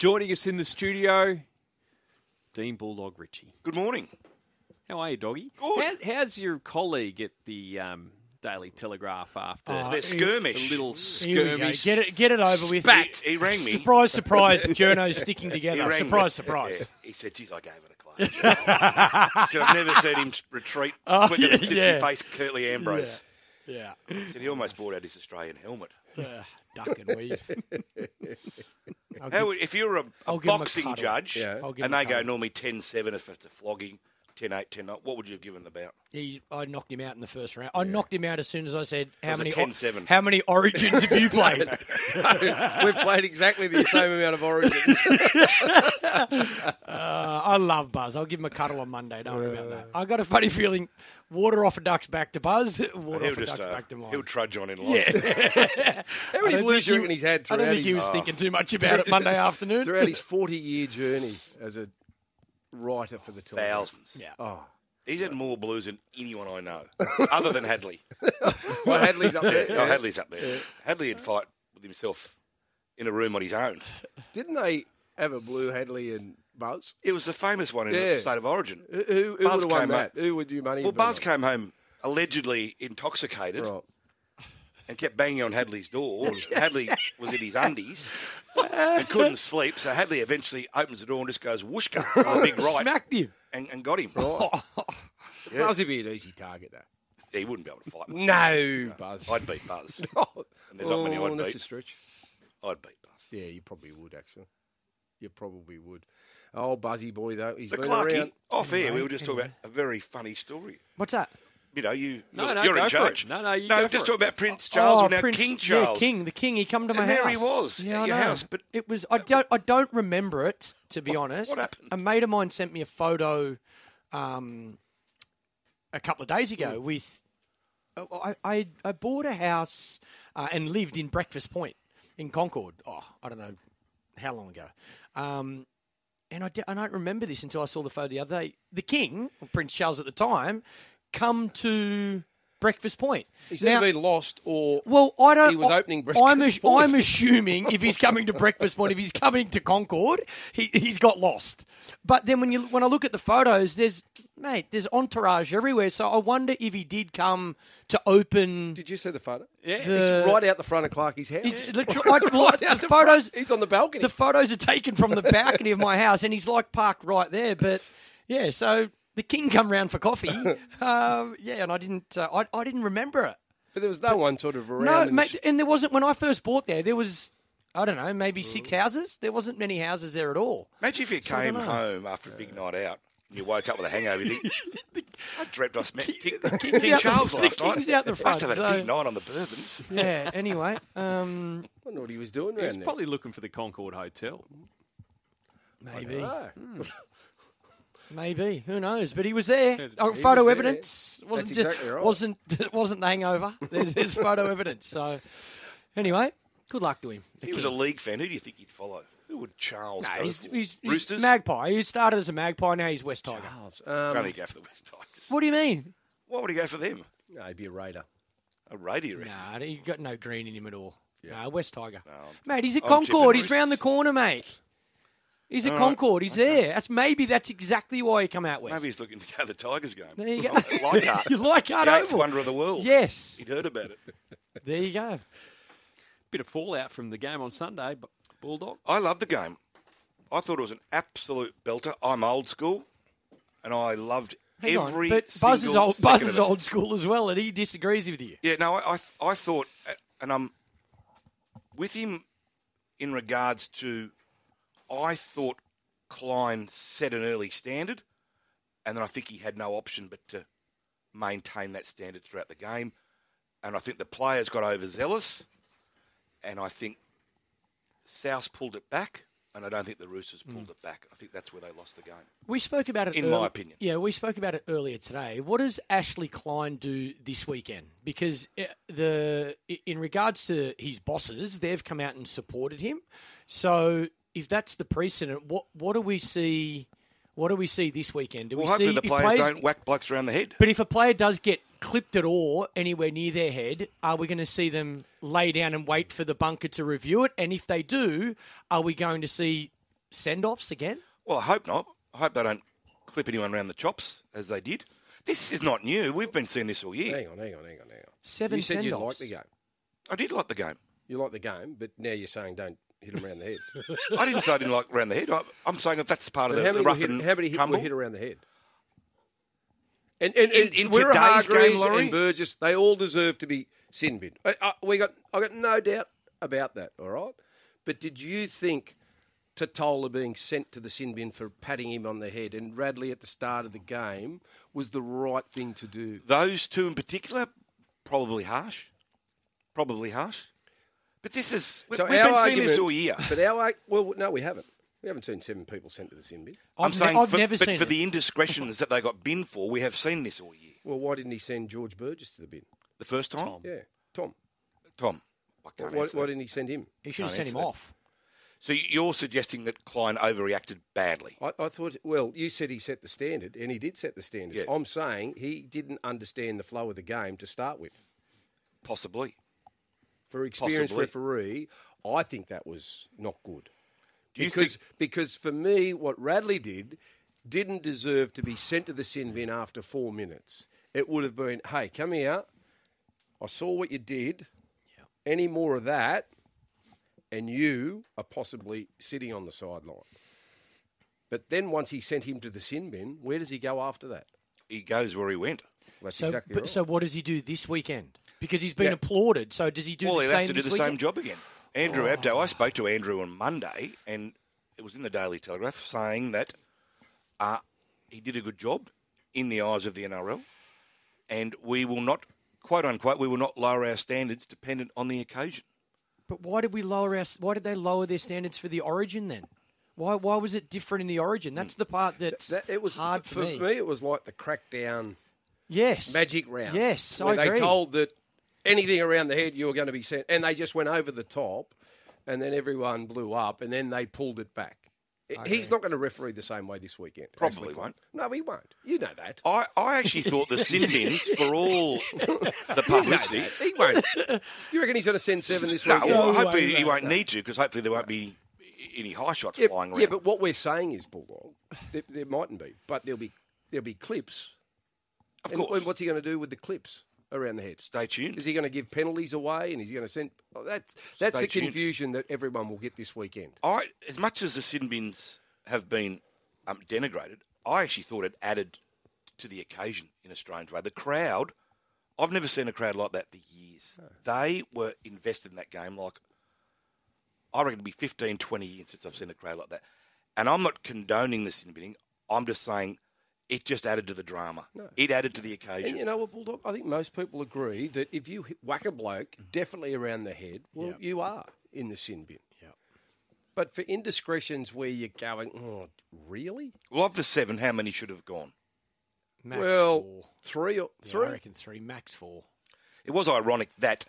Joining us in the studio, Dean Bulldog Ritchie. Good morning. How are you, doggy? Good. How, how's your colleague at the um, Daily Telegraph after Uh, The skirmish. a little Here we go. skirmish? Get it, get it over with. Spat. He rang me. Surprise, surprise. Journos sticking He together. rang Surprise, me. surprise. Yeah. He said, geez, I gave it a clap. he said, I've never seen him retreat Oh, quicker yeah, than since yeah. he faced Curtly Ambrose. Yeah. He said he almost brought out his Australian helmet. Uh, duck and weave. How, would- if you're a, I'll a a boxing cuddle. judge Yeah. I'll give and a they go cuddle. normally 10-7 if it's a flogging, 10-8, 10-9, what would you have given the bout? he, I knocked him out in the first round. I knocked him out as soon as I said, "How many? 10-7. How many origins have you played?" We've played exactly the same amount of origins. Uh, I love Buzz. I'll give him a cuddle on Monday. Don't worry about that. I got a funny feeling. Water off a duck's back to Buzz. Water He'll off a just duck's uh, back to mine. he'll trudge on in life. How many don't blues think do you he- reckon he's had I throughout, don't think his, he was thinking too much about it Monday afternoon. throughout his 40 year journey as a writer for the Telegraph? Thousands. Yeah. Oh, He's had more blues than anyone I know, other than Hadley. well, Hadley's up there. Oh, Hadley's up there. Hadley would fight with himself in a room on his own. Didn't they have a blue Hadley and Buzz? It was the famous one in Yeah. the state of origin. Who, who, who Buzz would have won came that? up- Who would you money? Well, bet Buzz on? came home allegedly intoxicated Right. and kept banging on Hadley's door. Hadley was in his undies and couldn't sleep, so Hadley eventually opens the door and just goes whooshka with a big right Smacked him. and, and got him. Oh. Yeah. Buzz would be an easy target, though. He wouldn't be able to fight me. No, Buzz. I'd beat Buzz. oh, And there's not many oh, I'd that's beat. a stretch. I'd beat Buzz. Yeah, you probably would, actually. You probably would. Oh, Buzzy boy, though. He's The been Clarky, around. off air, we were just talking about a very funny story. What's that? You know, you, No, you're, no, you're in for charge. No, no, you no, go just for talking it. about Prince Charles, oh, or now Prince, King Charles. Yeah, King. The King. He come to my And house. there he was, Yeah, at I your know. house, but- it was. I don't. I don't remember it to be honest. what happened? A mate of mine sent me a photo, um, a couple of days ago Hmm. with. I, I I bought a house uh, and lived in Breakfast Point in Concord. Oh, I don't know how long ago. Um, and I, di- I don't remember this until I saw the photo the other day. The King, Prince Charles at the time, come to Breakfast Point. He's Now- either been lost or well, I don't. He was I- opening Breakfast I'm, ass- Point. I'm assuming if he's coming to Breakfast Point, if he's coming to Concord, he, he's got lost. But then when you when I look at the photos, there's mate, there's entourage everywhere. So I wonder if he did come to open. Did you see the photo? Yeah. The- It's right out the front of Clarky's house. It's literally I, well, Right the out the photos. front. He's on the balcony. The photos are taken from the balcony of my house, and he's like parked right there. But yeah, so the king come round for coffee. um, yeah, and I didn't. Uh, I, I didn't remember it. but there was no one sort of around. No, in the mate, sh- and there wasn't when I first bought there. There was, I don't know, maybe six houses. There wasn't many houses there at all. Imagine if you So came home after a big night out and you woke up with a hangover. You think, I dreamt I met King, King's King Charles the last night. King's out the front, Must have had a big night on the bourbons. Yeah. Anyway, um, I wonder what he was doing He was there. probably looking for the Concord Hotel. maybe, Oh. Maybe, who knows? But he was there. He Oh, was photo there. evidence wasn't exactly right. wasn't wasn't the hangover. There's, there's photo evidence. So, anyway, good luck to him. If he was a league fan, who do you think he'd follow? Who would Charles No, go he's, for? he's, he's Roosters? magpie. He started as a magpie. Now he's West Tiger. Charles. Can't Um, he go for the West Tigers? What do you mean? What would he go for them? no, he'd be a raider. A radio record. Nah, he got no green in him at all. Nah, West Tiger. No, Mate, he's at I'm Concord. He's round the corner, mate. He's at All right, Concord. He's there. That's maybe that's exactly why he come out west. Maybe he's looking to go to the Tigers game. There you go. Leichhardt. you Leichhardt the eighth Oval? wonder of the world. Yes. He'd heard about it. There you go. Bit of fallout from the game on Sunday, but Bulldog. I love the game. I thought it was an absolute belter. I'm old school, and I loved Hang every on. But Buzz is old. Buzz is old school as well, and he disagrees with you. Yeah, no, I, I, I thought, uh, and I'm with him in regards to, I thought Klein set an early standard, and then I think he had no option but to maintain that standard throughout the game. And I think the players got overzealous, and I think South pulled it back, and I don't think the Roosters pulled Hmm. it back. I think that's where they lost the game. We spoke about it. In earl- my opinion. yeah, we spoke about it earlier today. What does Ashley Klein do this weekend? Because uh, the in regards to his bosses, they've come out and supported him. So if that's the precedent, what what do we see? What do we see this weekend? Do Well, we hopefully see the if players, don't whack blokes around the head. But if a player does get clipped at all anywhere near their head, are we going to see them lay down and wait for the bunker to review it? And if they do, are we going to see send offs again? Well, I hope not. I hope they don't clip anyone around the chops as they did. This is not new. We've been seeing this all year. Hang on, hang on, hang on, hang on. Seven you said you liked the game. I did like the game. You like the game, but now you're saying don't hit him around the head. I didn't say I didn't like around the head. I, I'm saying that that's part of the, how the many, rough hit, and how many hit, tumble. were hit around the head? And, and, In- and in Wirra today's game, Laurie? and Burgess, they all deserve to be sin bin. I, I, we got, I got no doubt about that. All right, but did you think Totola being sent to the sin bin for patting him on the head and Radley at the start of the game was the right thing to do? Those two in particular, probably harsh. Probably harsh. But this is we, So we've our been seeing this all year. But our ar- well, no, we haven't. We haven't seen seven people sent to the sin bin. I'm I've ne- saying, I've for, never but seen for it. the indiscretions that they got binned for, we have seen this all year. Well, why didn't he send George Burgess to the bin? The first time, Yeah, Tom. Tom. I can't Why, why didn't he send him? He should have sent him that. off. So you're suggesting that Klein overreacted badly? I, I thought, well, you said he set the standard, and he did set the standard. Yeah. I'm saying he didn't understand the flow of the game to start with. Possibly. For experienced Possibly. referee, I think that was not good. Do you because think- because for me, what Radley did didn't deserve to be sent to the sin bin after four minutes. It would have been, hey, come here. I saw what you did. Any more of that, and you are possibly sitting on the sideline. But then once he sent him to the sin bin, where does he go after that? He goes where he went. That's So, exactly but, right. so what does he do this weekend? Because he's been Yeah. applauded. So does he do well, the he'll same have to do this the same job again. Andrew Abdo, I spoke to Andrew on Monday, and it was in the Daily Telegraph saying that uh, he did a good job in the eyes of the NRL, and we will not, quote unquote, we will not lower our standards dependent on the occasion. But why did we lower our? Why did they lower their standards for the Origin then? Why why was it different in the Origin? That's the part that's That- it was hard for, for, me. me. It was like the crackdown Yes, magic round. Yes, where I agree. they told that anything around the head you were going to be sent, and they just went over the top, and then everyone blew up, and then they pulled it back. He's not going to referee the same way this weekend. Probably Ashley won't. No, he won't. You know that. I, I actually thought the sin bins, for all the You know publicity. He won't. You reckon he's going to send seven this no, weekend? well, No hopefully way, he won't need to, because hopefully there won't be any high shots yeah, flying around. yeah, but what we're saying is, Bulldog, there, there mightn't be, but there'll be there'll be clips. of And- course. and what's he going to do with the clips around the head? Stay tuned. Is he going to give penalties away, and is he going to send? Oh, that's that's Stay the tuned. confusion that everyone will get this weekend. I, as much as the sin bins have been um, denigrated, I actually thought it added to the occasion in a strange way. The crowd, I've never seen a crowd like that for years. They were invested in that game like, I reckon it'd be 15, 20 years since I've seen a crowd like that. And I'm not condoning the sin binning. I'm just saying it just added to the drama. It added to the occasion. And you know what, Bulldog? I think most people agree that if you hit, whack a bloke mm. definitely around the head, well, you are in the sin bin. Yep. But for indiscretions where you're going, oh, really? well, of the seven, how many should have gone? Max well, four. three or Yeah, three. I reckon three, max four. It was ironic that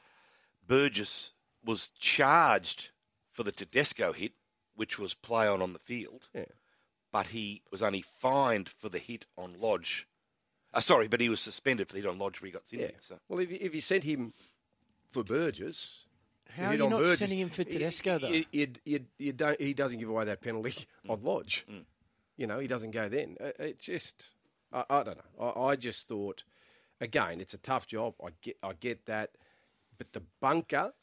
Burgess was charged for the Tedesco hit, which was play on on the field, Yeah. But he was only fined for the hit on Lodge. Uh, sorry, but he was suspended for the hit on Lodge where he got Yeah. singled. So. Well, if you, if you sent him for Burgess, How are you not Burgess, sending him for Tedesco though? You, you, you, you don't, he doesn't give away that penalty Mm. on Lodge. You know, he doesn't go then. Uh, It's just, I, I don't know. I, I just thought, again, it's a tough job. I get, I get that, but the bunker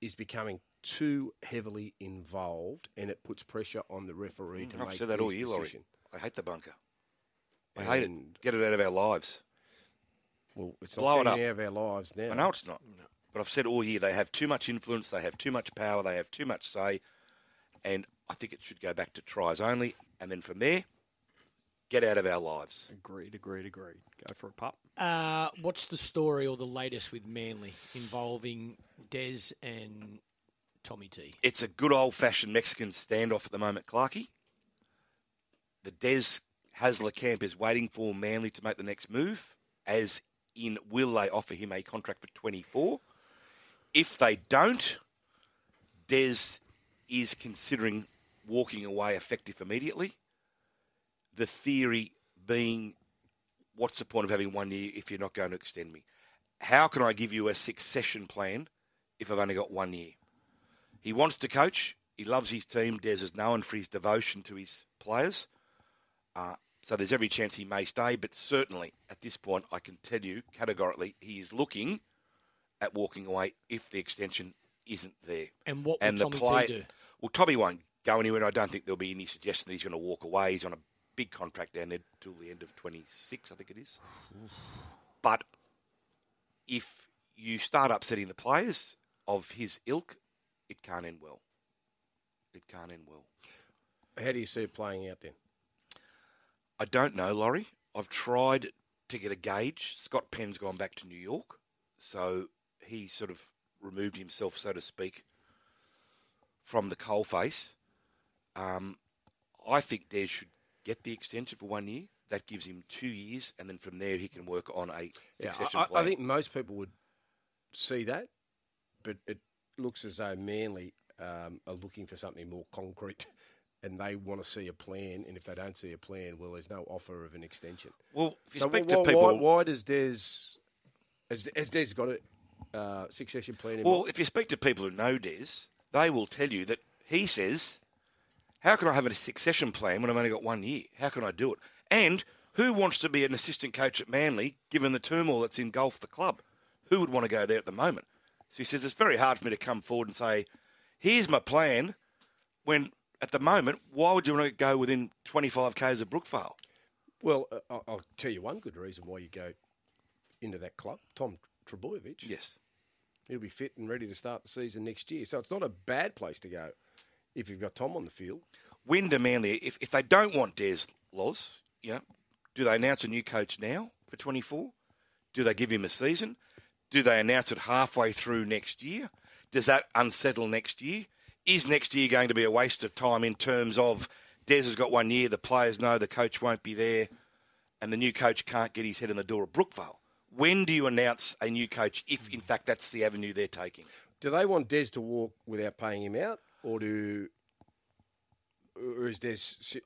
is becoming too heavily involved, and it puts pressure on the referee to Mm, I've make said that all his year, Laurie. I hate the bunker. I hate it. And- Get it out of our lives. Well, it's Blow not it up. out of our lives now. I know it's not. But I've said all year they have too much influence, they have too much power, they have too much say, and I think it should go back to tries only, and then from there, get out of our lives. Agreed, agreed, agreed. Go for a pup. Uh, what's the story or the latest with Manly involving Des and Tommy T? It's a good old fashioned Mexican standoff at the moment, Clarkey. The Des Hasler camp is waiting for Manly to make the next move, as in will they offer him a contract for 24? If they don't, Des is considering walking away effective immediately. The theory being, what's the point of having one year if you're not going to extend me? How can I give you a succession plan if I've only got one year? He wants to coach. He loves his team. Des is known for his devotion to his players. Uh, so there's every chance he may stay, but certainly at this point, I can tell you categorically he is looking at walking away if the extension isn't there. And what and will the Tommy play, T do? Well, Tommy won't go anywhere. and I don't think there'll be any suggestion that he's going to walk away. He's on a big contract down there till the end of 26, I think it is. But if you start upsetting the players of his ilk, it can't end well. It can't end well. How do you see it playing out then? I don't know, Laurie. I've tried to get a gauge. Scott Penn's gone back to New York, so he sort of removed himself, so to speak, from the coalface. Um, I think Des should get the extension for one year. That gives him two years, and then from there he can work on a Yeah, I, plan. I think most people would see that, but it looks as though Manly um, are looking for something more concrete, and they want to see a plan. And if they don't see a plan, well, there's no offer of an extension. well, if you So speak wh- to people, why, why does Des has, has Des got a uh, succession plan? In Well, if you speak to people who know Des, they will tell you that he says, How can I have a succession plan when I've only got one year? How can I do it? And who wants to be an assistant coach at Manly given the turmoil that's engulfed the club? Who would want to go there at the moment? So he says, It's very hard for me to come forward and say, Here's my plan when at the moment, why would you want to go within 25 k's of Brookvale? well, uh, I'll- tell you one good reason why you go into that club. Tom Trebojevic. Yes. He'll be fit and ready to start the season next year. So it's not a bad place to go if you've got Tom on the field. when do Manly, if, if they don't want Des Laws, you know, do they announce a new coach now for 24? Do they give him a season? Do they announce it halfway through next year? Does that unsettle next year? Is next year going to be a waste of time in terms of Des has got one year, the players know the coach won't be there, and the new coach can't get his head in the door of Brookvale? When do you announce a new coach if, in fact, that's the avenue they're taking? Do they want Des to walk without paying him out, or do, or is Des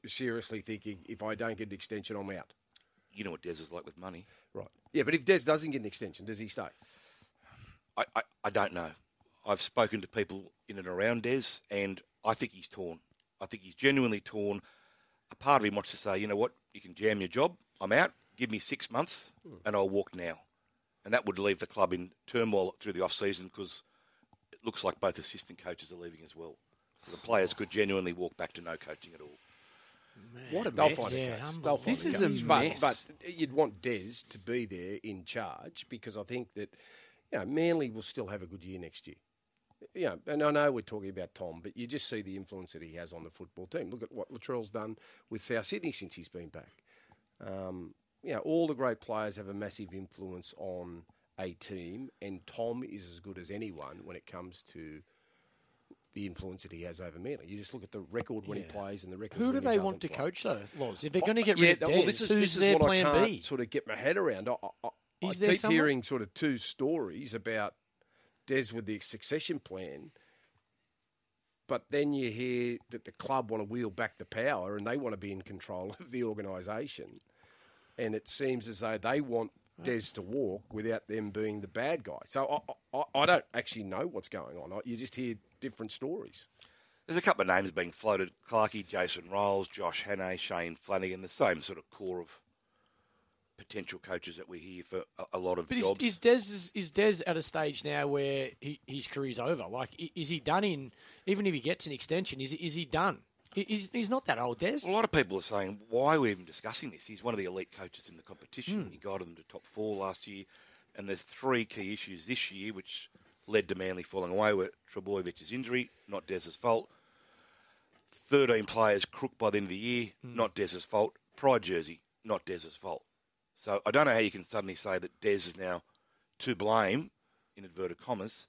seriously thinking if I don't get an extension, I'm out? You know what Des is like with money. Right. Yeah, but if Des doesn't get an extension, does he stay? I, I, I don't know. I've spoken to people in and around Des, and I think he's torn. I think he's genuinely torn. A part of him wants to say, you know what, you can jam your job. I'm out. Give me six months, hmm. and I'll walk now. And that would leave the club in turmoil through the off season because it looks like both assistant coaches are leaving as well. So the players could genuinely walk back to no coaching at all. What a They'll mess. find Yeah, a coach. They'll find This a is a coach. but, mess. But you'd want Des to be there in charge because I think that you know, Manly will still have a good year next year. Yeah, and I know we're talking about Tom, but you just see the influence that he has on the football team. Look at what Latrell's done with South Sydney since he's been back. Um, you know, all the great players have a massive influence on a team, and Tom is as good as anyone when it comes to the influence that he has over Manly. You just look at the record when he plays and the record. Who do he they want to play. coach though, Loz? If they're going to get Yeah, rid of well, Des, this is, who's this is their what plan I can't B? sort of get my head around. I, I, Is I there keep someone? hearing sort of two stories about Des with the succession plan, but then you hear that the club want to wheel back the power and they want to be in control of the organisation, and it seems as though they want Des to walk without them being the bad guy. So I, I, I don't actually know what's going on. I- You just hear different stories. There's a couple of names being floated: Clarkey, Jason Ryles, Josh Hannay, Shane Flanagan. The same sort of core of potential coaches that we hear for a, a lot of But is, jobs. is Des is, is Des at a stage now where he, his career's over? Like, is he done in? Even if he gets an extension, is is he done? He's, he's not that old, Des. a lot of people are saying, why are we even discussing this? He's one of the elite coaches in the competition. Hmm. He guided them to top four last year. And there's three key issues this year which led to Manly falling away were Trebojevic's injury, not Des's fault. 13 players crook by the end of the year, hmm. not Des's fault. Pride jersey, not Des's fault. So I don't know how you can suddenly say that Des is now to blame, in inverted commas,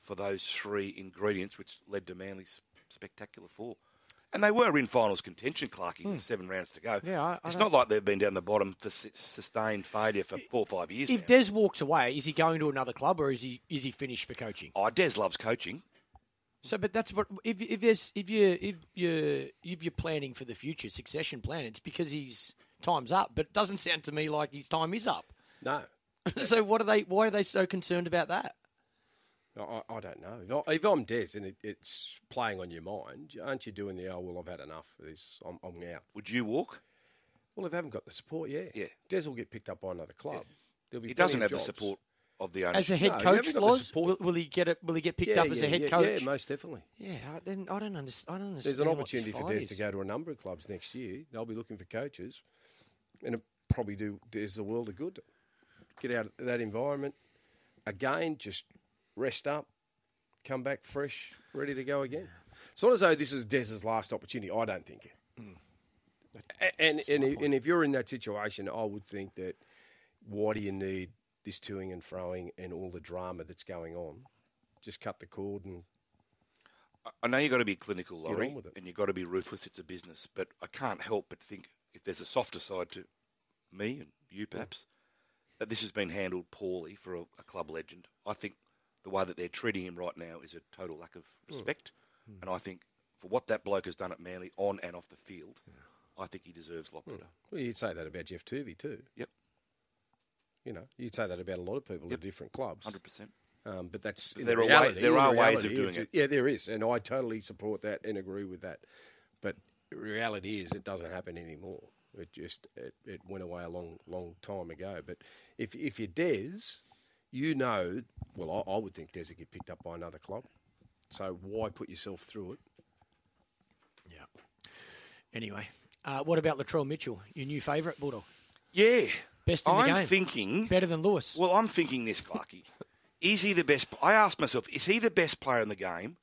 for those three ingredients which led to Manly's spectacular fall. And they were in finals contention, Clarky, with seven rounds to go. Hmm. Yeah, I- I it's don't- not like they've been down the bottom for su- sustained failure for four or five years If now. Des walks away, is he going to another club or is he is he finished for coaching? oh, Des loves coaching. So, but that's what if if there's if you if you if you're planning for the future succession plan, it's because his time's up. But it doesn't sound to me like his time is up. No. so what are they? Why are they so concerned about that? I, I- I don't know. If, I, if I'm Des and it, it's playing on your mind, aren't you doing the, oh, well, I've had enough of this, I'm, I'm out. Would you walk? Well, if they haven't got the support, yeah. Yeah. Des will get picked up by another club. There'll be He doesn't have of the support of the owner. As a head No, coach, haven't Loz, will, will he get it? Will he get picked Yeah, up as a head yeah, coach? Yeah, most definitely. Yeah, I, then I don't understand. I don't understand. There's an what opportunity this for fight Des is. to go to a number of clubs next year. They'll be looking for coaches, and it probably do Des the world of good. Get out of that environment again. Just rest up, come back fresh, ready to go again. It's not as though this is Des's last opportunity. I don't think. Mm. A- And and, if, and if you're in that situation, I would think that why do you need this toing and froing and all the drama that's going on? Just cut the cord and I know you've got to be clinical, Laurie, with it. and you've got to be ruthless. It's a business. But I can't help but think if there's a softer side to me and you, perhaps, that this has been handled poorly for a, a club legend. I think the way that they're treating him right now is a total lack of hmm. respect. Hmm. And I think for what that bloke has done at Manly on and off the field, I think he deserves a lot hmm. better. Well, you'd say that about Geoff Toovey too. Yep, You know, you'd say that about a lot of people Yep. at different clubs. 100%. Um, but that's There reality, there in are ways of doing it. Yeah, there is, and I totally support that and agree with that. But reality is, it doesn't happen anymore. It just it, it went away a long, long time ago. But if if you're Des, you know, well, I, I would think Des would get picked up by another club. So why put yourself through it? Yeah. Anyway, uh, what about Latrell Mitchell, your new favourite Bulldog? Yeah. Best in the I'm game. thinking. Better than Lewis? Well, I'm thinking this, Clarky. is he the best? I asked myself, is he the best player in the game?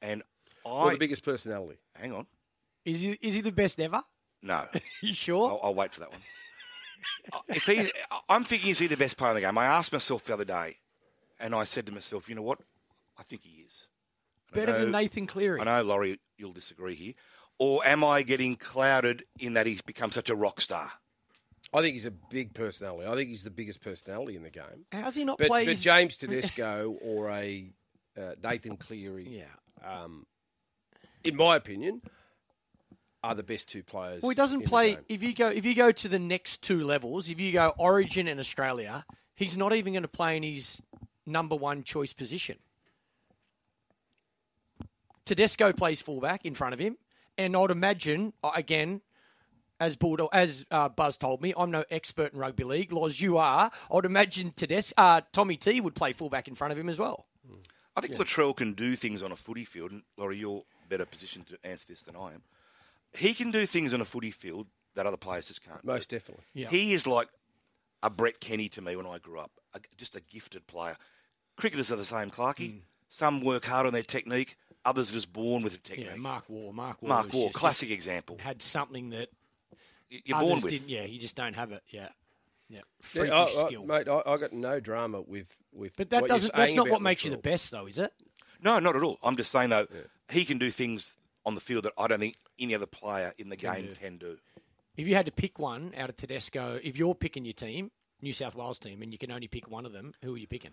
And I. Or the biggest personality? hang on. Is he is he the best ever? No. You sure? I'll, I'll wait for that one. if he, I'm thinking, is he the best player in the game? I asked myself the other day, and I said to myself, you know what? I think he is. And I Better than Nathan Cleary. I know, Laurie, you'll disagree here. Or am I getting clouded in that he's become such a rock star? I think he's a big personality. I think he's the biggest personality in the game. How's he not But, played? but his- James Tedesco or a uh, Nathan Cleary, Yeah. um, in my opinion, are the best two players. Well, he doesn't in play. If you go, if you go to the next two levels, if you go Origin and Australia, he's not even going to play in his number one choice position. Tedesco plays fullback in front of him, and I'd imagine uh, again, as Bulldog, as uh, Buzz told me, I'm no expert in rugby league. Laws, you are. I'd imagine Tedes- uh, Tommy T would play fullback in front of him as well. I think Latrell can do things on a footy field, and Laurie, you're better positioned to answer this than I am. He can do things on a footy field that other players just can't. Most definitely. Yeah. He is like a Brett Kenny to me when I grew up, a, just a gifted player. Cricketers are the same, Clarky. Mm. Some work hard on their technique, others are just born with a technique. Yeah, Mark Waugh. Mark Waugh. Mark was Waugh, just- classic example. Had something that You're others born with. didn't. Yeah, you just don't have it. Yeah, yeah. Yeah, Freakish I, I, skill. mate, I, I got no drama with with. But that doesn't. That's not what makes you the best, though, is it? No, not at all. I'm just saying though, he can do things on the field that I don't think any other player in the game do. can do. If you had to pick one out of Tedesco, if you're picking your team, New South Wales team, and you can only pick one of them, who are you picking?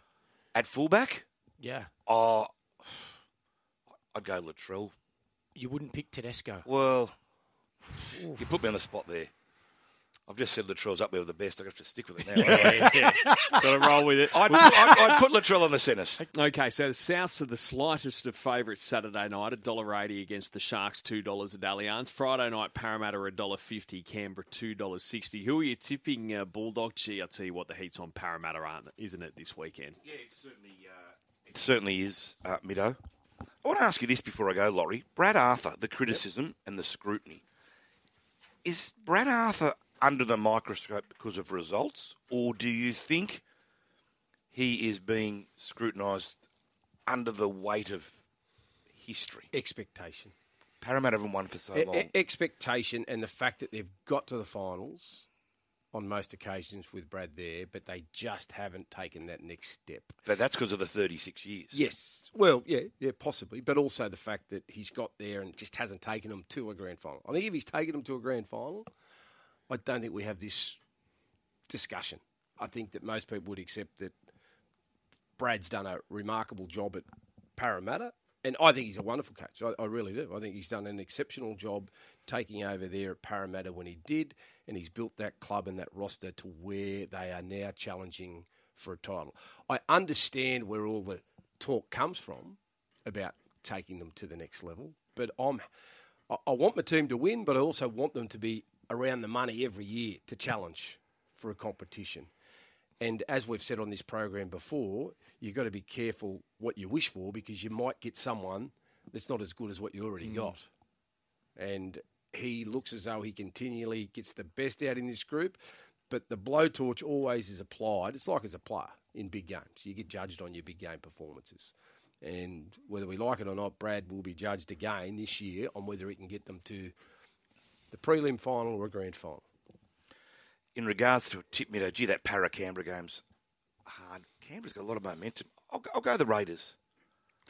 At fullback, Yeah, oh, I'd go Latrell. you wouldn't pick Tedesco. Well, you put me on the spot there. I've just said Latrell's up there with the best. I have got to stick with it now. yeah, got to roll with it. I'd, I'd, I'd put Latrell on the centres. Okay, so the Souths are the slightest of favourites Saturday night, $1.80 against the Sharks, $2 at Allianz. Friday night, Parramatta, $1.50, Canberra, $2.60. Who are you tipping, uh, Bulldog? Gee, I'll tell you what, the heat's on Parramatta, aren't it, isn't it, this weekend? Yeah, it certainly, uh, it certainly is, uh, Middo. I want to ask you this before I go, Laurie. Brad Arthur, the criticism and the scrutiny. Is Brad Arthur under the microscope because of results, or do you think he is being scrutinised under the weight of history? Expectation. Parramatta haven't won for so long. e- expectation and the fact that they've got to the finals on most occasions with Brad there, but they just haven't taken that next step. but that's because of the 36 years. Yes. Well, yeah, yeah, possibly, but also the fact that he's got there and just hasn't taken them to a grand final. I think if he's taken them to a grand final, I don't think we have this discussion. I think that most people would accept that Brad's done a remarkable job at Parramatta, and I think he's a wonderful coach. I, I really do. I think he's done an exceptional job taking over there at Parramatta when he did, and he's built that club and that roster to where they are now challenging for a title. I understand where all the talk comes from about taking them to the next level, but I'm I, I want my team to win, but I also want them to be around the money every year to challenge for a competition. And as we've said on this program before, you've got to be careful what you wish for because you might get someone that's not as good as what you already mm. got. And he looks as though he continually gets the best out in this group, but the blowtorch always is applied. It's like as a player in big games. You get judged on your big game performances. And whether we like it or not, Brad will be judged again this year on whether he can get them to the prelim final or a grand final. In regards to tip middo, gee, that Para Canberra game's hard. Canberra's got a lot of momentum. I'll go, I'll go the Raiders.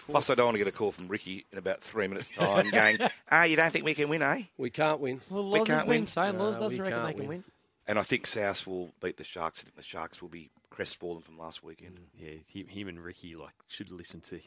Plus, I don't want to get a call from Ricky in about three minutes' time going, ah, you don't think we can win, eh? We can't win. Well, We can't win. win. Saying Loz doesn't we reckon can't they can win. win. And I think South will beat the Sharks. I think the Sharks will be crestfallen from last weekend. Yeah, him, him and Ricky like should listen to.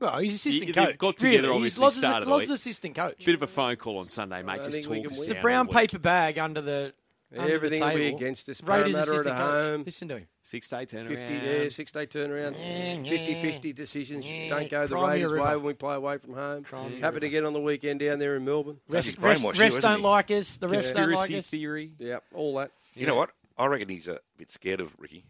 Well, he's assistant You- coach. they've got together, really. He's obviously, Loz's, start of the Loz's week. assistant coach. Bit of a phone call on Sunday, mate. Just think talk can us the brown paper bag under the under Everything the will be against us. Raiders Parramatta at assistant coach. home. Listen to him. Six day turnaround. 50 yeah, six day turnaround. Yeah, 50 yeah. 50 decisions. Yeah, Don't go the Crimea Raiders' River. way when we play away from home. Crimea Happy to get on the weekend down there in Melbourne. He's Refs, refs, refs don't he? like us. The refs don't like Conspiracy us. theory. Yeah, all that. You know what? I reckon he's a bit scared of Ricky.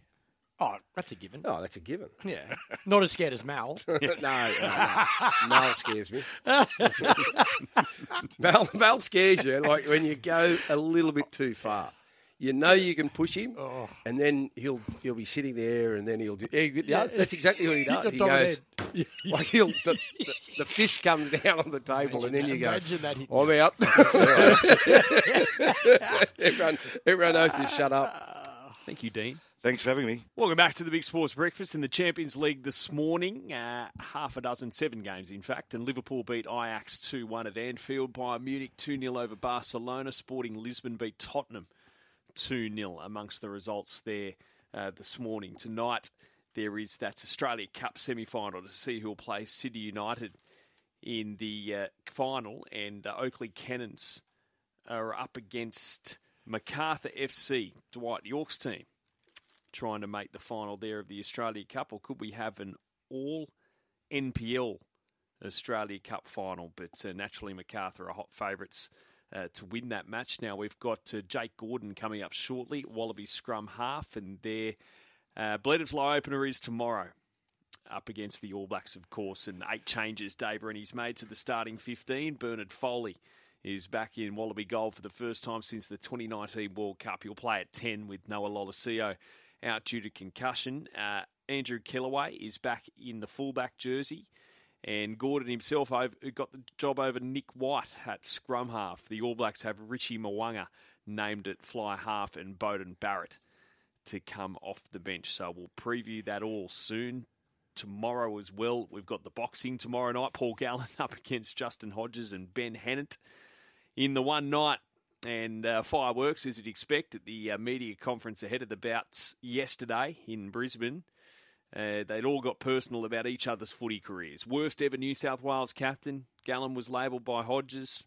Oh, that's a given. Oh, that's a given. Yeah, not as scared as Mal. no, no, no. Mal scares me. Mal, Mal scares you like when you go a little bit too far. You know you can push him, Oh. and then he'll he'll be sitting there, and then he'll do. He does. That's exactly what he does. He top goes like he'll the, the, the fist comes down on the table, and then that- you go. imagine that hitting I'm out. everyone, everyone knows to shut up. Thank you, Dean. Thanks for having me. Welcome back to the Big Sports Breakfast in the Champions League this morning. Uh, half a dozen, seven games in fact. And Liverpool beat Ajax 2 1 at Anfield. Bayern Munich 2 0 over Barcelona. Sporting Lisbon beat Tottenham 2 0 amongst the results there uh, this morning. Tonight, there is that Australia Cup semi final to see who will play Sydney United in the uh, final. And uh, Oakleigh Cannons are up against Macarthur FC, Dwight Yorke's team trying to make the final there of the Australia Cup, or could we have an all NPL Australia Cup final? But uh, naturally, Macarthur are hot favourites uh, to win that match. Now we've got uh, Jake Gordon coming up shortly, Wallaby scrum half, and their uh, Bledisloe opener is tomorrow. Up against the All Blacks, of course, and eight changes Dave Rennie's made to the starting 15. Bernard Foley is back in Wallaby goal for the first time since the 2019 World Cup. He'll play at 10 with Noah Lolesio out due to concussion. Uh, Andrew Kellaway is back in the fullback jersey. And Gordon himself got the job over Nick White at scrum half. The All Blacks have Richie Mo'unga named at fly half and Beauden Barrett to come off the bench. So we'll preview that all soon. Tomorrow as well, we've got the boxing tomorrow night. Paul Gallen up against Justin Hodges and Ben Hannant in the one night and uh, fireworks, as you'd expect, at the uh, media conference ahead of the bouts yesterday in Brisbane. Uh, they'd all got personal about each other's footy careers. Worst ever New South Wales captain, Gallen was labelled by Hodges.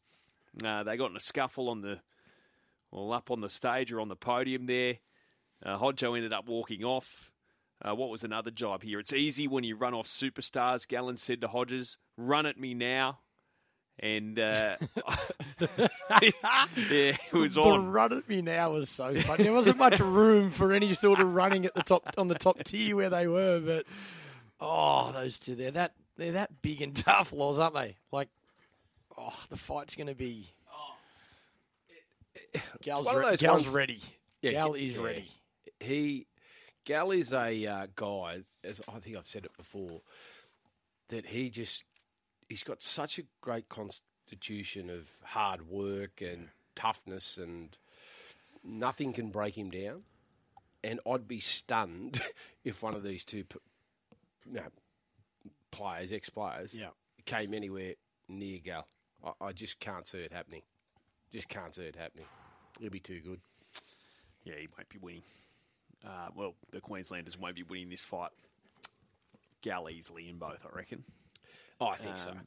Uh, they got in a scuffle on the, well, up on the stage or on the podium there. Uh, Hodjo ended up walking off. Uh, what was another job here? It's easy when you run off superstars, Gallen said to Hodges. Run at me now. And uh, yeah, it was the on. run at me now was so funny. There wasn't much room for any sort of running at the top on the top tier where they were, but oh, those two they're that they're that big and tough, laws, aren't they? Like, oh, the fight's going to be. Gal's, one of re- Gal's ready. Yeah, Gal is yeah. ready. He, Gal is a uh, guy, as I think I've said it before, that he just he's got such a great constitution of hard work and toughness, and nothing can break him down. And I'd be stunned if one of these two, p- you know, players, ex-players, Yeah. came anywhere near Gal. I, I just can't see it happening. Just can't see it happening. It'll be too good. Yeah, he won't be winning. Uh, well, the Queenslanders won't be winning this fight. Gal easily in both, I reckon. Oh, I think so. Um,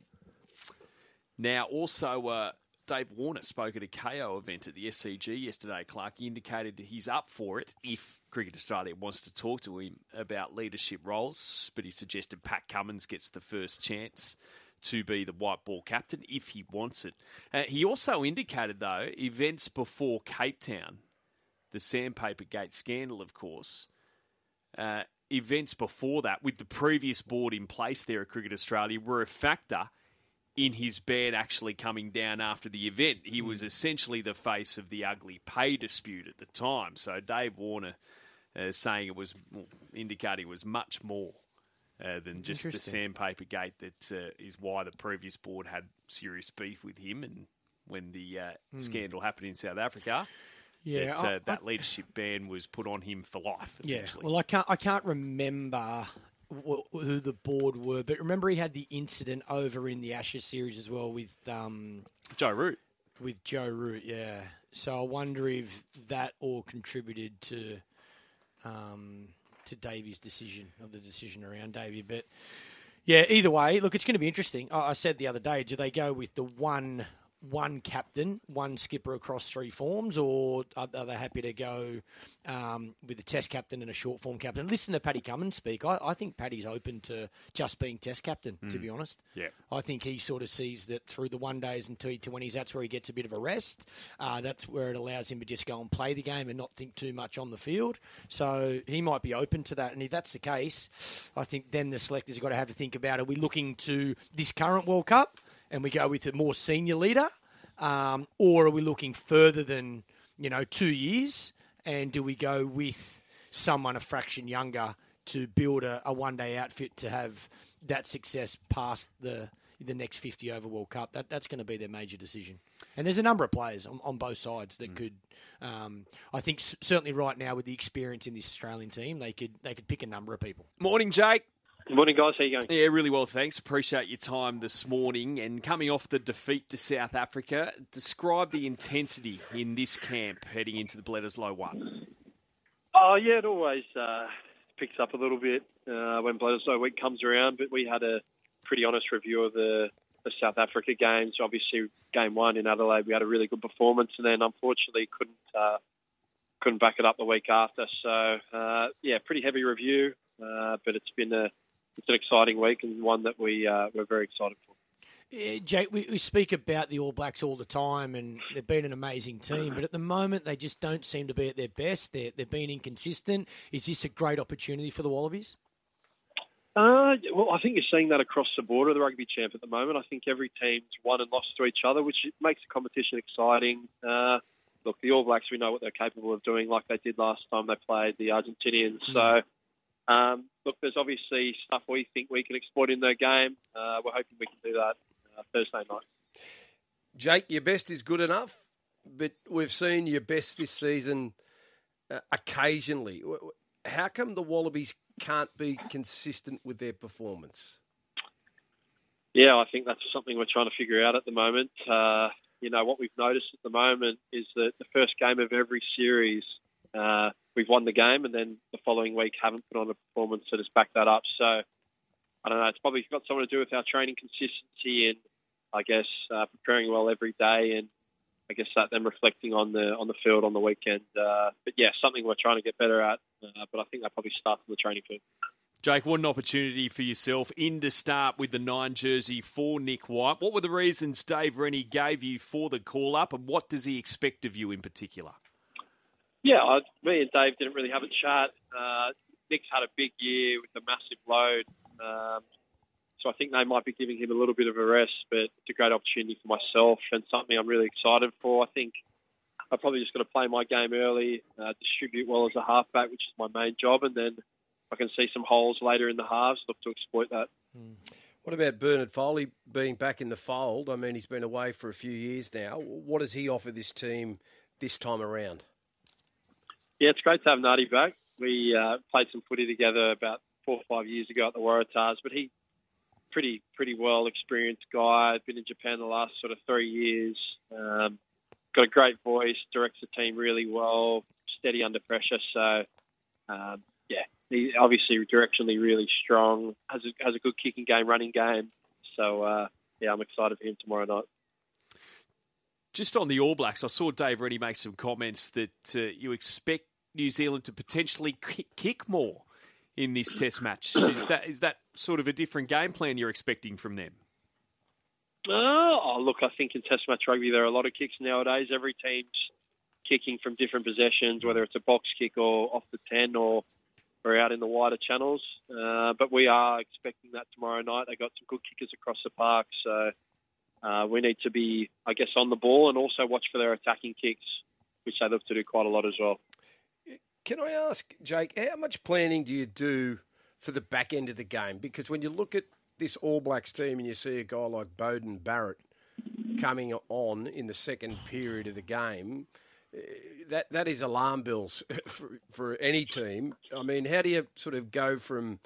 Now, also, uh, Dave Warner spoke at a KO event at the SCG yesterday, Clark. He indicated he's up for it if Cricket Australia wants to talk to him about leadership roles, but he suggested Pat Cummins gets the first chance to be the white ball captain if he wants it. Uh, he also indicated, though, events before Cape Town, the Sandpaper Gate scandal, of course, uh, events before that, with the previous board in place there at Cricket Australia, were a factor in his ban actually coming down after the event. He was essentially the face of the ugly pay dispute at the time. So Dave Warner uh, saying it was indicating it was much more. Uh, than just the sandpaper gate that uh, is why the previous board had serious beef with him and when the uh, scandal happened in South Africa Yeah, that, I- uh, that leadership ban was put on him for life Yeah. Well, I can't. I can't remember wh- who the board were, but remember he had the incident over in the Ashes series as well with um, Joe Root with Joe Root. Yeah. So I wonder if that all contributed to um, to Davy's decision or the decision around Davy, but. Yeah, either way, look, it's going to be interesting. I I said the other day, do they go with the one one captain, one skipper across three forms, or are, are they happy to go um, with a test captain and a short form captain? Listen to Paddy Cummins speak. I, I think Paddy's open to just being test captain, to be honest. Yeah. I think he sort of sees that through the one days and T20s, that's where he gets a bit of a rest. Uh, that's where it allows him to just go and play the game and not think too much on the field. So he might be open to that. And if that's the case, I think then the selectors have got to have to think about are we looking to this current World Cup and we go with a more senior leader? Um, or are we looking further than, you know, two years? And do we go with someone a fraction younger to build a, a one day outfit to have that success past the the next 50 over World Cup. That that's going to be their major decision. And there's a number of players on, on both sides that could. Um, I think s- certainly right now with the experience in this Australian team, they could they could pick a number of people. morning Jake Good morning, guys. How you going? Yeah, really well, thanks. Appreciate your time this morning. And coming off the defeat to South Africa, describe the intensity in this camp heading into the Bledisloe one. Oh, yeah, it always uh, picks up a little bit uh, when Bledisloe week comes around. But we had a pretty honest review of the, the South Africa games. Obviously, game one in Adelaide, we had a really good performance, and then unfortunately couldn't uh, couldn't back it up the week after. So, uh, yeah, pretty heavy review. Uh, but it's been a it's an exciting week and one that we uh, we're very excited for. Uh, Jake, we, we speak about the All Blacks all the time, and they've been an amazing team. But at the moment, they just don't seem to be at their best. They're, they've been inconsistent. Is this a great opportunity for the Wallabies? Uh, well, I think you're seeing that across the board of the rugby champ at the moment. I think every team's won and lost to each other, which makes the competition exciting. Uh, look, the All Blacks, we know what they're capable of doing, like they did last time they played the Argentinians. So, um, look, there's obviously stuff we think we can exploit in their game. Uh, we're hoping we can do that uh, Thursday night. Jake, your best is good enough, but we've seen your best this season uh, occasionally. How come the Wallabies can't be consistent with their performance? Yeah, I think that's something we're trying to figure out at the moment. Uh, you know, what we've noticed at the moment is that the first game of every series, uh, we've won the game, and then the following week haven't put on a performance that has backed that up. So, I don't know. It's probably got something to do with our training consistency and, I guess, uh, preparing well every day, and I guess that then reflecting on the on the field on the weekend. Uh, but yeah, something we're trying to get better at. Uh, but I think that probably starts on the training field. Jake, what an opportunity for yourself in to start with the nine jersey for Nick White. What were the reasons Dave Rennie gave you for the call up, and what does he expect of you in particular? Yeah, I, me and Dave didn't really have a chat. Uh, Nick's had a big year with a massive load, um, so I think they might be giving him a little bit of a rest. But it's a great opportunity for myself and something I'm really excited for. I think I probably just got to play my game early, uh, distribute well as a halfback, which is my main job, and then I can see some holes later in the halves. Look to exploit that. What about Bernard Foley being back in the fold? I mean, he's been away for a few years now. What does he offer this team this time around? Yeah, it's great to have Nardi back. We uh, played some footy together about four or five years ago at the Waratahs, but he pretty pretty well experienced guy. Been in Japan the last sort of three years. Um, got a great voice, directs the team really well, steady under pressure. So um, yeah, he obviously directionally really strong. Has a, has a good kicking game, running game. So uh, yeah, I'm excited for him tomorrow night. Just on the All Blacks, I saw Dave Rennie make some comments that uh, you expect New Zealand to potentially kick, more in this Test match. Is that is that sort of a different game plan you're expecting from them? Oh, look, I think in Test match rugby there are a lot of kicks nowadays. Every team's kicking from different possessions, whether it's a box kick or off the ten or or out in the wider channels. Uh, but we are expecting that tomorrow night. They got some good kickers across the park, so uh, we need to be, I guess, on the ball and also watch for their attacking kicks, which they look to do quite a lot as well. Can I ask, Jake, how much planning do you do for the back end of the game? Because when you look at this All Blacks team and you see a guy like Beauden Barrett coming on in the second period of the game, eh, that that is alarm bells for, for any team. I mean, how do you sort of go from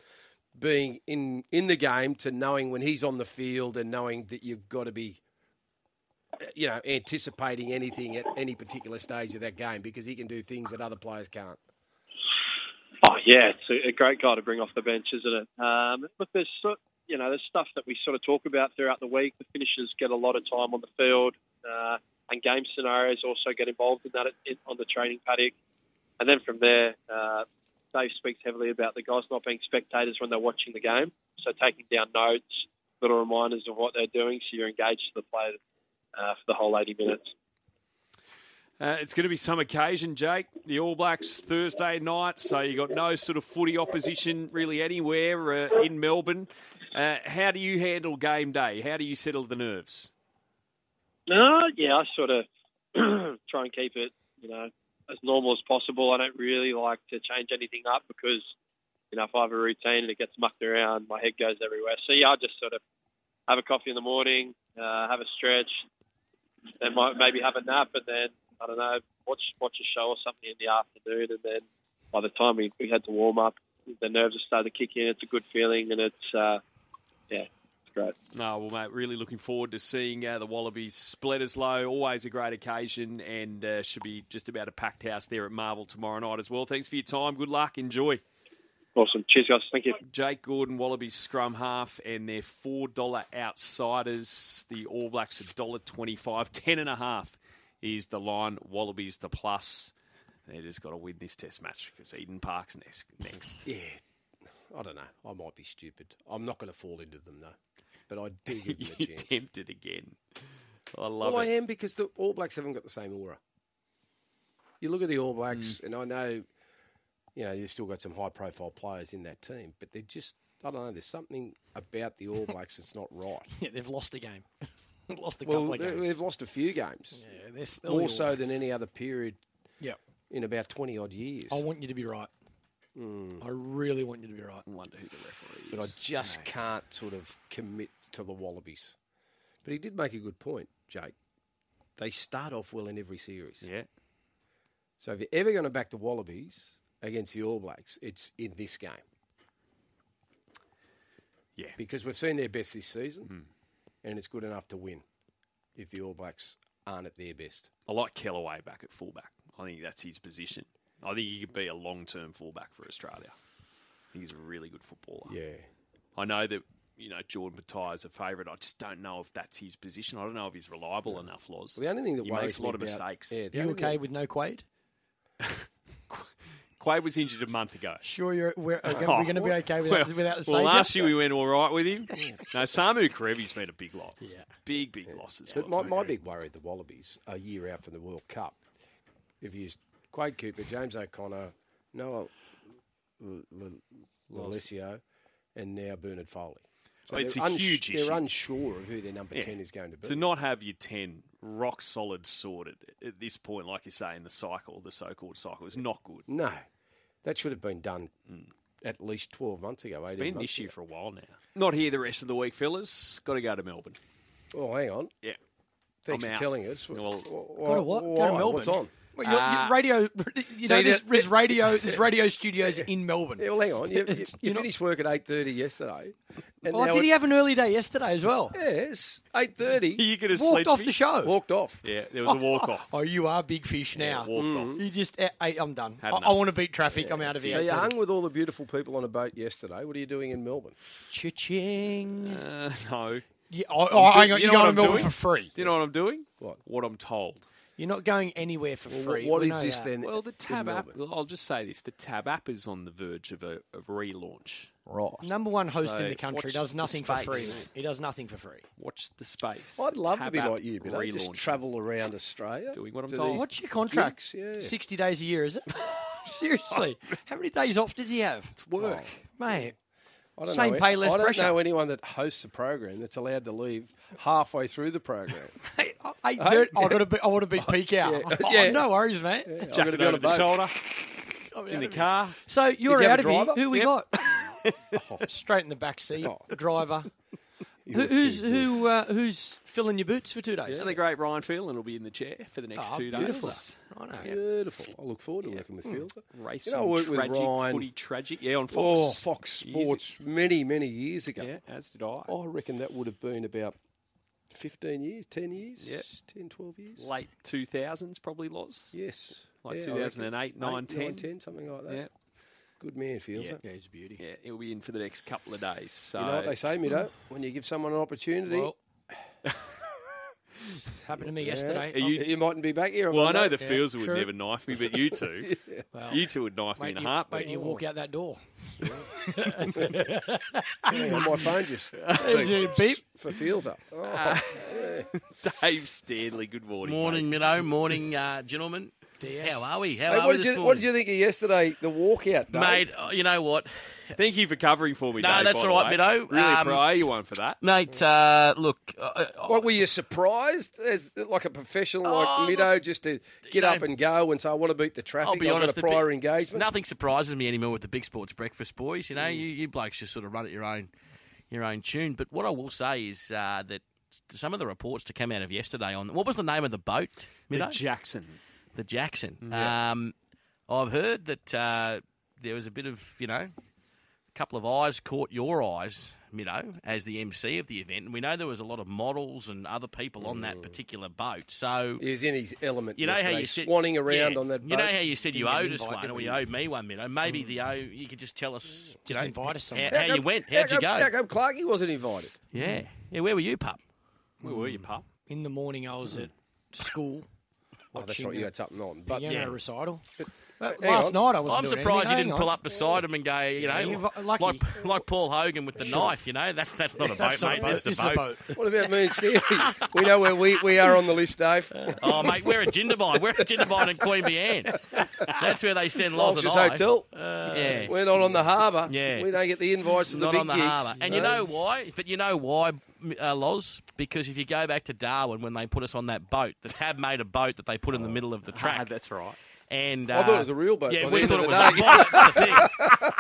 being in in the game to knowing when he's on the field and knowing that you've got to be eh, you know anticipating anything at any particular stage of that game because he can do things that other players can't. Oh yeah, it's a, great guy to bring off the bench, isn't it? Um, but there's you know there's stuff that we sort of talk about throughout the week. The finishers get a lot of time on the field, uh, and game scenarios also get involved in that on the training paddock. And then from there, uh, Dave speaks heavily about the guys not being spectators when they're watching the game. So taking down notes, little reminders of what they're doing, so you're engaged to the play uh, for the whole 80 minutes. Uh, it's going to be some occasion, Jake. The All Blacks Thursday night, so you got no sort of footy opposition really anywhere uh, in Melbourne. Uh, how do you handle game day? How do you settle the nerves? No, yeah, I sort of try and keep it, you know, as normal as possible. I don't really like to change anything up because, you know, if I have a routine and it gets mucked around, my head goes everywhere. So yeah, I just sort of have a coffee in the morning, uh, have a stretch, then might maybe have a nap, and then I don't know, watch watch a show or something in the afternoon, and then by the time we, we had to warm up, the nerves have started to kick in. It's a good feeling, and it's uh, yeah, it's great. Oh, well, mate, really looking forward to seeing uh, the Wallabies split as low. Always a great occasion, and uh, should be just about a packed house there at Marvel tomorrow night as well. Thanks for your time. Good luck. Enjoy. Awesome. Cheers, guys. Thank you. Jake Gordon, Wallabies scrum half, and their four dollar outsiders. The All Blacks a dollar twenty-five, ten and a half is the line. Wallabies the plus. They just got to win this Test match because Eden Park's next. Next. Yeah, I don't know. I might be stupid. I'm not going to fall into them though, but I do give them a you chance. tempted again. I love well, it. I am because the All Blacks haven't got the same aura. You look at the All Blacks, Mm. and I know, you know, you've still got some high-profile players in that team, but they're just, I don't know. There's something about the All Blacks that's not right. Yeah, they've lost a game. lost a well, couple of they- games. they've lost a few games, yeah, they're still more so than any other period Yeah. in about twenty odd years. I want you to be right. Hmm. I really want you to be right. I wonder who the referee is. but I just can't sort of commit to the Wallabies. But he did make a good point, Jake. They start off well in every series. Yeah. So if you're ever going to back the Wallabies against the All Blacks, it's in this game. Yeah. Because we've seen their best this season, Hmm. and it's good enough to win if the All Blacks aren't at their best. I like Kellaway back at fullback. I think that's his position. I think he could be a long term fullback for Australia. I think he's a really good footballer. Yeah. I know that you know Jordan Petaia is a favourite. I just don't know if that's his position. I don't know if he's reliable enough. Laws. Well, the only thing that he worries makes a lot me of about- mistakes. Yeah, the You okay thing- with no Quade? Quay was injured a month ago. Sure, you're, we're, we're going to be okay without, well, without the well, saviour? last year we went all right with him. no, Samu Kerevi's been a big lot. Yeah. Big, big losses. But my, my big worry, the Wallabies, a year out from the World Cup, if you use Quade Cooper, James O'Connor, Noah L- L- and now Bernard Foley. So It's they're a huge They're issue. unsure of who their number Yeah. 10 is going to be. To not have your 10 rock solid sorted at this point, like you say, in the cycle, the so called cycle, is not good. no, that should have been done mm. at least 12 months ago, It's been an issue ago. for a while now. Not here the rest of the week, fellas. Got to go to Melbourne. Oh, hang on. Yeah. Thanks I'm for out. telling us. Well- Go to what? Go to Melbourne. What's on? Well, you're- you're Uh, radio, you know, See, there's, the- there's radio, there's radio studios in Melbourne. Yeah, well, hang on. You, you, you you're not- finished work at 8.30 yesterday. And Oh, did it- he have an early day yesterday as well? Yes, 8.30. You could have Walked off me. the show. Walked off. Yeah, there was a walk off. Oh, you are big fish Yeah, now. walked off. You just, eh, eh, I'm done. I, I want to beat traffic. I'm out of here. So you hung with all the beautiful people on a boat yesterday. What are you doing in Melbourne? Cha-ching. Uh, no. Yeah, oh, oh, hang on, you you're know what going I'm to Melbourne doing? for free. Do you know what I'm doing? What? What I'm told. You're not going anywhere for Well, free. what We is this that. then? Well, the Tab app. I'll just say this: the Tab app is on the verge of a of relaunch. Right. Number one host So in the country watch does nothing for free. He does nothing for free. Watch the space. I'd love to be like you, but I just relaunching. travel around Australia. Doing what I'm to told. these What's your contract? yeah. 60 days a year, is it? Seriously. How many days off does he have? It's work. Oh. Mate, I don't Same know, pay, less I don't pressure. know anyone that hosts a program that's allowed to leave halfway through the program. Hey, eight thirty. I got to be. I want to be peak out. Yeah. Oh, Yeah. no worries, mate. I'm Jacket going to be on over a the boat. shoulder in the car. So you're you out of here. Who we Yep. got? Straight in the back seat. Oh. Driver. You're Who, who's who? Uh, who's filling your boots for two days? So the great Ryan Phelan will be in the chair for the next Oh, two beautiful. days. I know. Beautiful. I look forward to working with Fields. Racing, You know, I worked with tragic, Ryan- footy tragic. Yeah, on Fox. Oh, Fox Years Sports many, many years ago. Yeah, as did I. I reckon that would have been about 15 years, 10 years, Yep. 10, 12 years. Late 2000s, probably was. Yes. Like Yeah, I reckon. 2008, 9, 10. 10, something like that. Yeah, Good man, Fields. Yeah. Yeah, he's a beauty. yeah, he'll be in for the next couple of days. So You know what they say, Mido? When you give someone an opportunity, Well, happened to me yeah, yesterday. You- you mightn't be back here. on Well, I know Monday. the Fields would true. never knife me, but you two, Well, you two would knife me wait in a you, heartbeat. wait you walk out that door. Hang on, my phone just Beep. for Fields up. Oh, Ah. Dave Stanley, good morning. Morning, mate. Minnow. Morning, uh, gentlemen. DS. How are we? How Hey, are what, we did this you, what morning? did you think of yesterday, the walkout, Dave? Mate, uh, you know what? Thank you for covering for me. No, Dave, that's by all the right, way. Minnow. Really Um, pro you one for that. Mate, uh, look, uh, uh, What were you surprised as like a professional Oh, like Mido just to get know, up and go and say I want to beat the traffic? I'll be I've honest. got the a prior big- engagement. Nothing surprises me anymore with the big sports breakfast boys. You Mm. know, you, you blokes just sort of run at your own, your own tune. But what I will say is uh, that some of the reports to come out of yesterday on what was the name of the boat? The Jackson. The Jackson. Yeah. Um, I've heard that uh, there was a bit of, you know, a couple of eyes caught your eyes, Mido, as the MC of the event. And we know there was a lot of models and other people on Mm. that particular boat. So, He was in his element. you know how you said. swanning around yeah, on that boat. You know how you said you Didn't get owed us one, did or we? you owed me one, Mido. Maybe the owe, you could just tell us, Just know, invite us how, somewhere. how you went. How'd you go? How go? come Clarkey wasn't invited? Yeah. Yeah, where were you, pup? Where were you, pup? In the morning, I was at school. Oh, that's watching right. You had something on, but piano yeah. recital. Well, last on. night I was. I'm surprised you didn't pull up beside him and go, you know, Yeah, you're lucky. like like Paul Hogan with the knife. You know, that's that's not a boat, That's mate. a boat. This This is a boat. what about me and Stanley? we know where we, we are on the list, Dave. Oh, mate, we're at Jindabyne. We're at Jindabyne and Queen Anne. That's where they send Loz and Lobsters I. Hotel. Yeah. We're not on the harbour. Yeah. We don't get the invites to the Not big on the gigs. harbour. And you know why? But you know why, uh, Loz? Because if you go back to Darwin when they put us on that boat, the tab made a boat that they put in the middle of the Ah, track. that's right. And I thought uh, it was a real boat. Yeah, we thought it was. A, day. Well, that's the thing.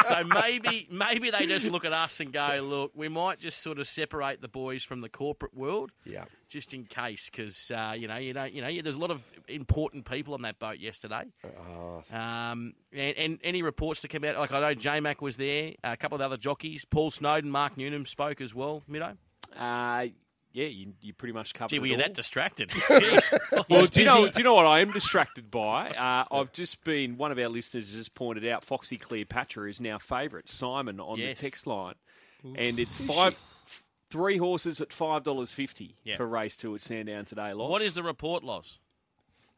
So maybe maybe they just look at us and go, look, we might just sort of separate the boys from the corporate world. Yeah. Just in case, because uh, you know, you know, you know, there's a lot of important people on that boat yesterday. Oh, Um, and, and any reports to come out, like I know J Mac was there, a couple of the other jockeys, Paul Snowden, Mark Newnham spoke as well. Mido, Uh, yeah, you, you pretty much covered gee, it were you all. that distracted? Well, do you, know, do you know what I am distracted by? Uh, I've just been, one of our listeners just pointed out Foxy Cleopatra is now favourite, Simon, on Yes. the text line. And it's five, three horses at $5.50 Yeah. for race two at Sandown today, Loz. what is the report, Loz?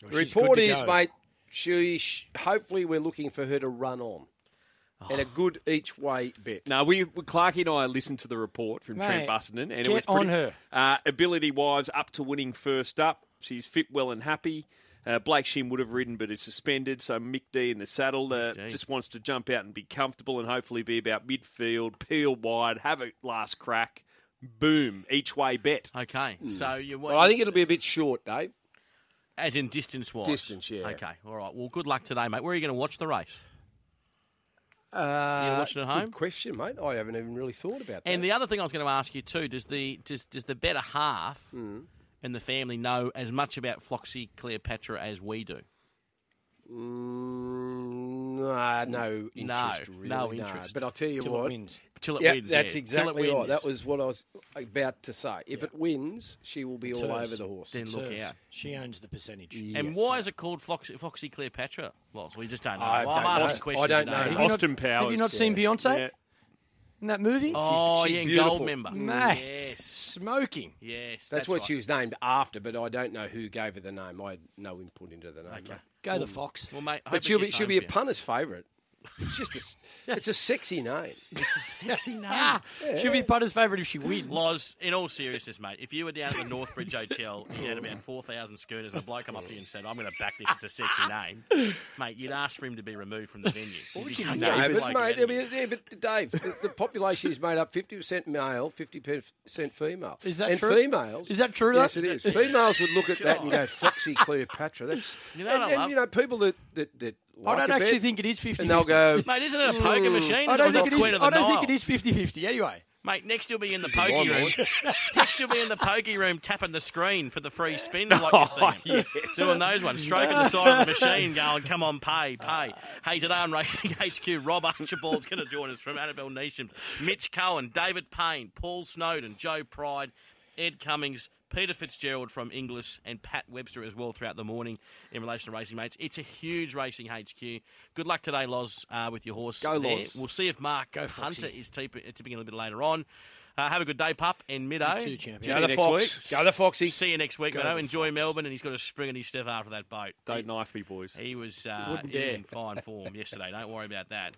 The report is, mate, she, sh hopefully we're looking for her to run on. And a good each way bet. No, we Clarky and I listened to the report from Trent Mate, Busuttin, and it was pretty, on her. Uh, ability wise, up to winning first up. She's fit, well, and happy. Uh, Blake Shinn would have ridden, but is suspended. So Mick D in the saddle uh, just wants to jump out and be comfortable, and hopefully be about midfield, peel wide, have a last crack, boom, each way bet. Okay, so you Well, I think it'll be a bit short, Dave. as in distance wise. Distance, yeah. Okay, all right. Well, good luck today, mate. Where are you going to watch the race? Uh, gonna watch it at home? Good question, mate. I haven't even really thought about that. And the other thing I was going to ask you too does the does does the better half Hmm. and the family know as much about Foxy Cleopatra as we do? Mm, nah, no interest, No, really. no nah. interest. But I'll tell you Till what. it wins. Till it Yeah, wins. that's yeah. exactly Till it right. That was what I was about to say. If it wins, she will be all hers. over the horse. Then look out. She owns the percentage. And why is it called Foxy, Foxy Cleopatra? Well, we just don't know. I well, don't I'm know. asking I don't know. know. Have you not- Austin Powers. Have you not seen Beyonce? Yeah. in that movie? Oh, she's yeah, and beautiful. Goldmember. Mate, Yes. smoking. Yes. That's, that's what right. she was named after, but I don't know who gave her the name. I had no input into the name. Okay. mate. Go the Fox. Well, mate, I hope But she'll be she'll be a for punter's favourite. It's just a, it's a sexy name. It's a sexy name. Ah, she'll be Butter's favourite if she wins. Loz, in all seriousness, mate, if you were down at the Northbridge Hotel, you had about 4,000 schooners, and a bloke come up to you and said, I'm going to back this, it's a sexy name, mate, you'd ask for him to be removed from the venue. What would you come No, but like mate. I mean, yeah, but Dave, the, the population is made up fifty percent male, fifty percent female. Is that and true? females? Is that true, though? Yes, it is. Females would look at that and go, "Foxy Cleopatra." That's You know and, what I and, love? you know people that that, that I don't a actually bet, think it is 50 and they'll go. Mate, isn't it a poker hmm, machine? I don't think it it Queen is. of the I don't think it is 50 50 anyway. Mate, next you'll be in the Is pokey room. next you'll be in the pokey room tapping the screen for the free spins like you're seeing. Oh, Doing those ones, stroking the side of the machine, going, come on, pay, pay. Hey, today on Racing HQ, Rob Archibald's going to join us from Annabelle Neesham, Mitch Cohen, David Payne, Paul Snowden, Joe Pride, Ed Cummings, Peter Fitzgerald from Inglis, and Pat Webster as well throughout the morning in relation to Racing Mates. It's a huge Racing HQ. Good luck today, Loz, uh, with your horse. Go, there. Loz. We'll see if Mark Go, Foxy. Hunter is tipping, tipping a little bit later on. Uh, have a good day, pup, and middo. Two champions. Go you the next Fox. week. Go the Foxy. See you next week, Go Minnow. the Enjoy Fox. Melbourne, and he's got a spring in his step after that boat. Don't knife me, boys. He was uh, Wouldn't in fine form yesterday. Don't worry about that.